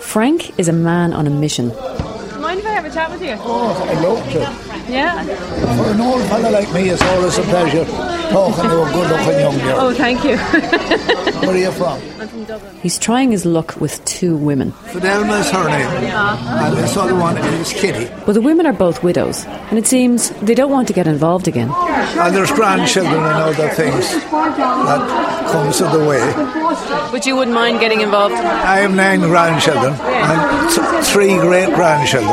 Frank is a man on a mission. Mind if I have a chat with you? Oh, I'd love to. Yeah. For an old fella like me, it's always a pleasure talking to a good-looking young girl. Oh, thank you. Where are you from? I'm from Dublin. He's trying his luck with two women. Fidelma is her name, and this other one is Kitty. But the women are both widows, and it seems they don't want to get involved again. And there's grandchildren and other things that comes to the way. But you wouldn't mind getting involved? I have nine grandchildren and th- three great-grandchildren.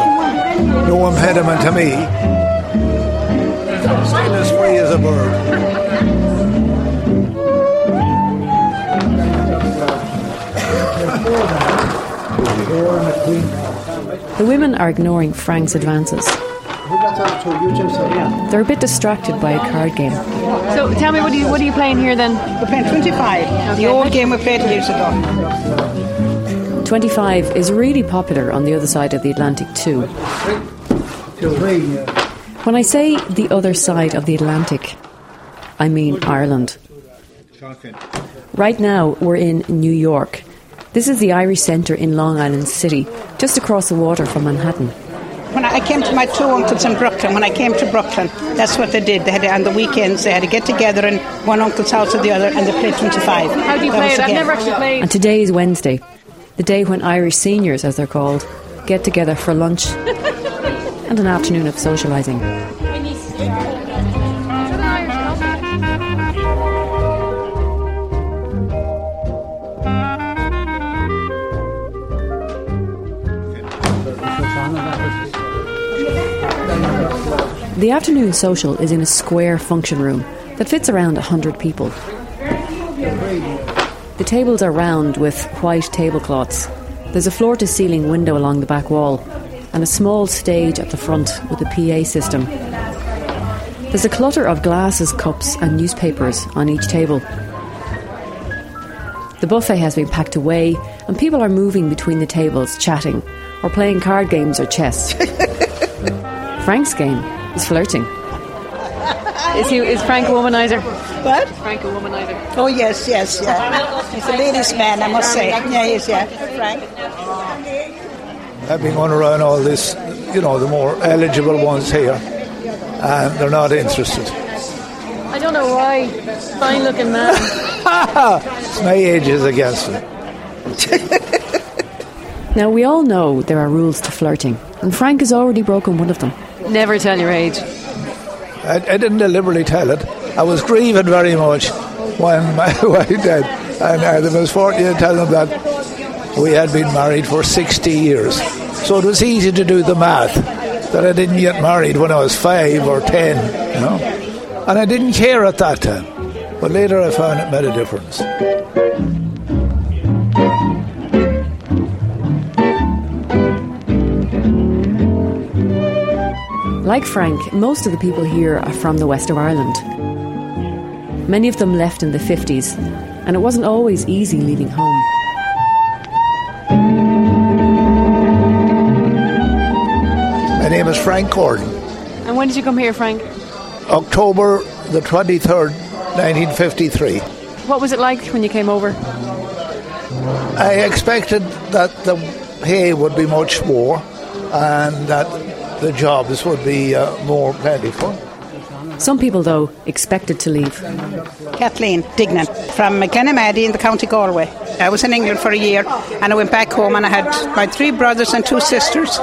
No impediment to me. Still as free as a bird. The women are ignoring Frank's advances. They're a bit distracted by a card game. So tell me, what are you, what are you playing here then? We're playing 25. The old game we played years ago. 25 is really popular on the other side of the Atlantic, too. When I say the other side of the Atlantic, I mean Ireland. Right now, we're in New York. This is the Irish Centre in Long Island City, just across the water from Manhattan. When I came to my two uncles in Brooklyn, when I came to Brooklyn, that's what they did. They had on the weekends they had to get together in one uncle's house or the other, and they played 25. How do you That play it? I've never actually played. And today is Wednesday, the day when Irish seniors, as they're called, get together for lunch and an afternoon of socialising. The afternoon social is in a square function room that fits around 100 people. The tables are round with white tablecloths. There's a floor to ceiling window along the back wall and a small stage at the front with a PA system. There's a clutter of glasses, cups, and newspapers on each table. The buffet has been packed away, and people are moving between the tables, chatting, or playing card games or chess. Frank's game is flirting. Is, he, is Frank a womanizer? What? Frank a womanizer? Oh, yes, yes, yeah. He's a ladies' man, I must say. Yeah, he is, yeah. Frank? I've been going around all this, you know, the more eligible ones here, and they're not interested. I don't know why. Fine looking man. My age is against it. Now, we all know there are rules to flirting, and Frank has already broken one of them. Never tell your age. I, I didn't deliberately tell it. I was grieving very much when my wife died, and uh, I was the misfortune to tell them that we had been married for 60 years. So it was easy to do the math that I didn't get married when I was five or ten, you know. And I didn't care at that time. But later I found it made a difference. Like Frank, most of the people here are from the west of Ireland. Many of them left in the 50s, and it wasn't always easy leaving home. My name is Frank Gordon. And when did you come here, Frank? October the 23rd, 1953. What was it like when you came over? I expected that the pay would be much more and that the jobs would be uh, more plentiful. Some people, though, expected to leave. Kathleen Dignan from Glenamaddy in the County Galway. I was in England for a year and I went back home and I had my three brothers and two sisters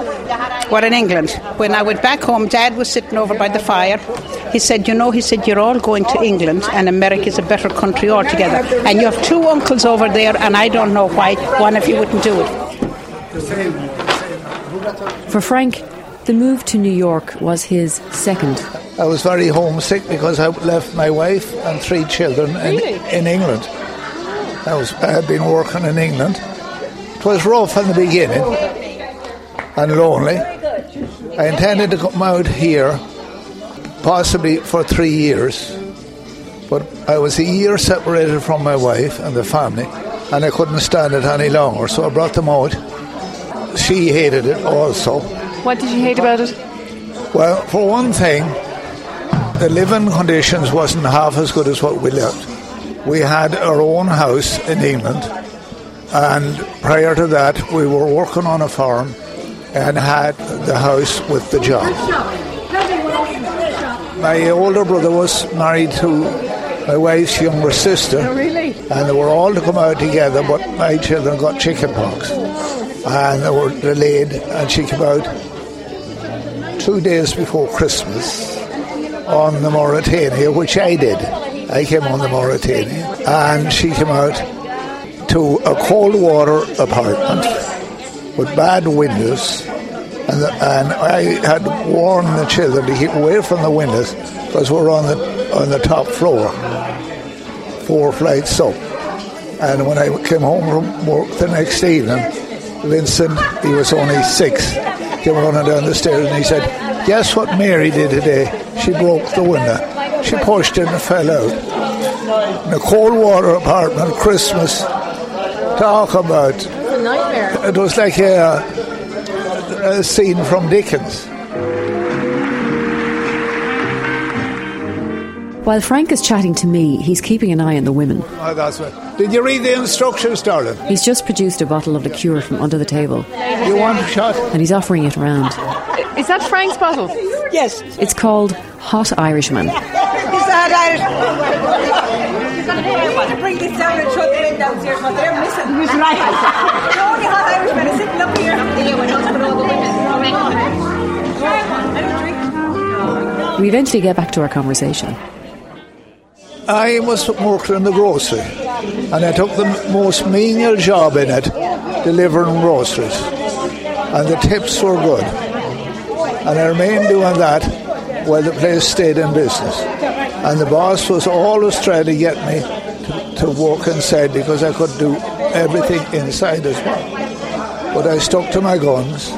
were in England. When I went back home, Dad was sitting over by the fire. He said, You know, he said, You're all going to England and America's a better country altogether. And you have two uncles over there and I don't know why one of you wouldn't do it. For Frank, the move to New York was his second. I was very homesick because I left my wife and three children in, in England. I, was, I had been working in England. It was rough in the beginning and lonely. I intended to come out here possibly for three years, but I was a year separated from my wife and the family, and I couldn't stand it any longer, so I brought them out. She hated it also. What did you hate about it? Well, for one thing, the living conditions wasn't half as good as what we lived. We had our own house in England, And prior to that, we were working on a farm and had the house with the job. My older brother was married to my wife's younger sister. Oh, really? And they were all to come out together, but my children got chickenpox. And they were delayed, and she came out two days before Christmas on the Mauretania, which I did. I came on the Mauretania, and she came out to a cold water apartment with bad windows. And, the, and I had warned the children to keep away from the windows because we're on the on the top floor, four flights up. And when I came home from work the next evening, Vincent, he was only six, came running down the stairs and he said, Guess what Mary did today? She broke the window. She pushed it and fell out. In a cold water apartment, Christmas. Talk about. It's a nightmare. It was like a, a scene from Dickens. While Frank is chatting to me, he's keeping an eye on the women. Oh, that's right. Did you read the instructions, darling? He's just produced a bottle of liqueur from under the table, You want a shot? and he's offering it around. Is that Frank's bottle? Yes. It's called Hot Irishman. Is that Irish? bring this down and shut the lid downstairs what they're missing. Who's right? the only hot Irishman is sitting up here. Yeah, we're not put all the women. We eventually get back to our conversation. I was working in the grocery, and I took the most menial job in it, delivering groceries. And the tips were good. And I remained doing that while the place stayed in business. And the boss was always trying to get me to, to work inside because I could do everything inside as well. But I stuck to my guns,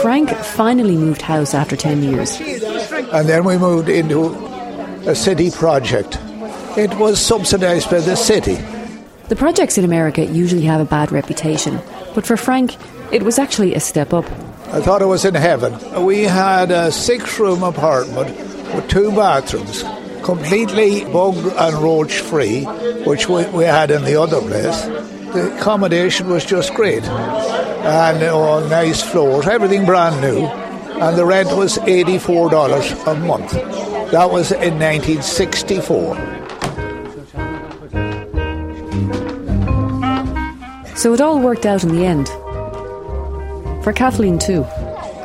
Frank finally moved house after 10 years. and then we moved into a city project. It was subsidized by the city. The projects in America usually have a bad reputation, but for Frank, it was actually a step up. I thought it was in heaven. We had a six room apartment with two bathrooms, completely bug and roach free, which we, we had in the other place. The accommodation was just great. And uh, all nice floors, everything brand new. And the rent was $84 a month. That was in 1964. So it all worked out in the end. For Kathleen, too.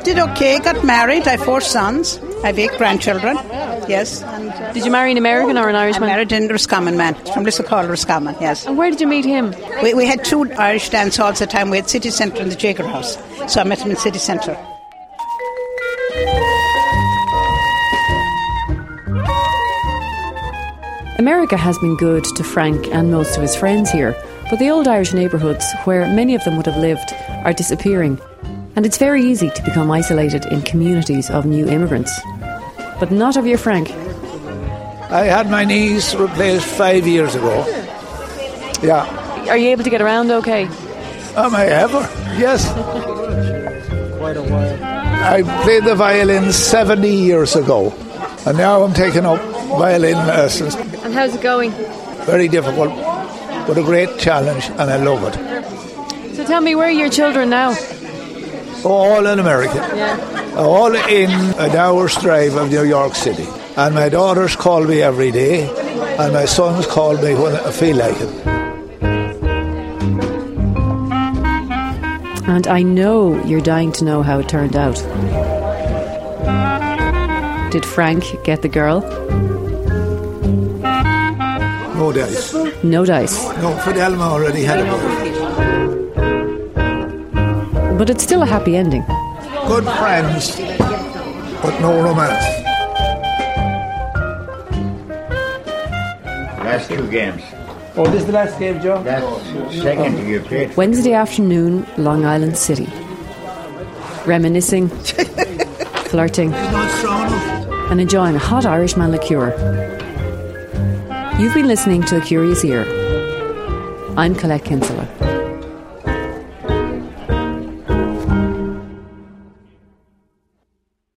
Did okay, got married. I have four sons. I have eight grandchildren. Yes. And, uh, Did you marry an American or an Irishman? I married in Roscommon, man. From Lisacul, Roscommon, yes. And where did you meet him? We, we had two Irish dance halls at the time. We had City Centre and the Jaeger House. So I met him in City Centre. America has been good to Frank and most of his friends here, but the old Irish neighbourhoods, where many of them would have lived, are disappearing. And it's very easy to become isolated in communities of new immigrants. But not of your Frank. I had my knees replaced five years ago. Yeah. Are you able to get around okay? Am I ever? Yes. Quite a while. I played the violin 70 years ago, and now I'm taking up violin lessons. And how's it going? Very difficult, but a great challenge, and I love it. So tell me, where are your children now? All in America, Yeah. all in an hour's drive of New York City. And my daughters call me every day, and my sons call me when I feel like it. And I know you're dying to know how it turned out. Did Frank get the girl? No dice. No dice. No, Fidelma already had a boy. But it's still a happy ending. Good friends, but no romance. Last two games. Oh, this is the last game, Joe? That's second you played. Wednesday afternoon, Long Island City. Reminiscing, flirting, and enjoying a hot Irishman liqueur. You've been listening to The Curious Ear. I'm Colette Kinsella.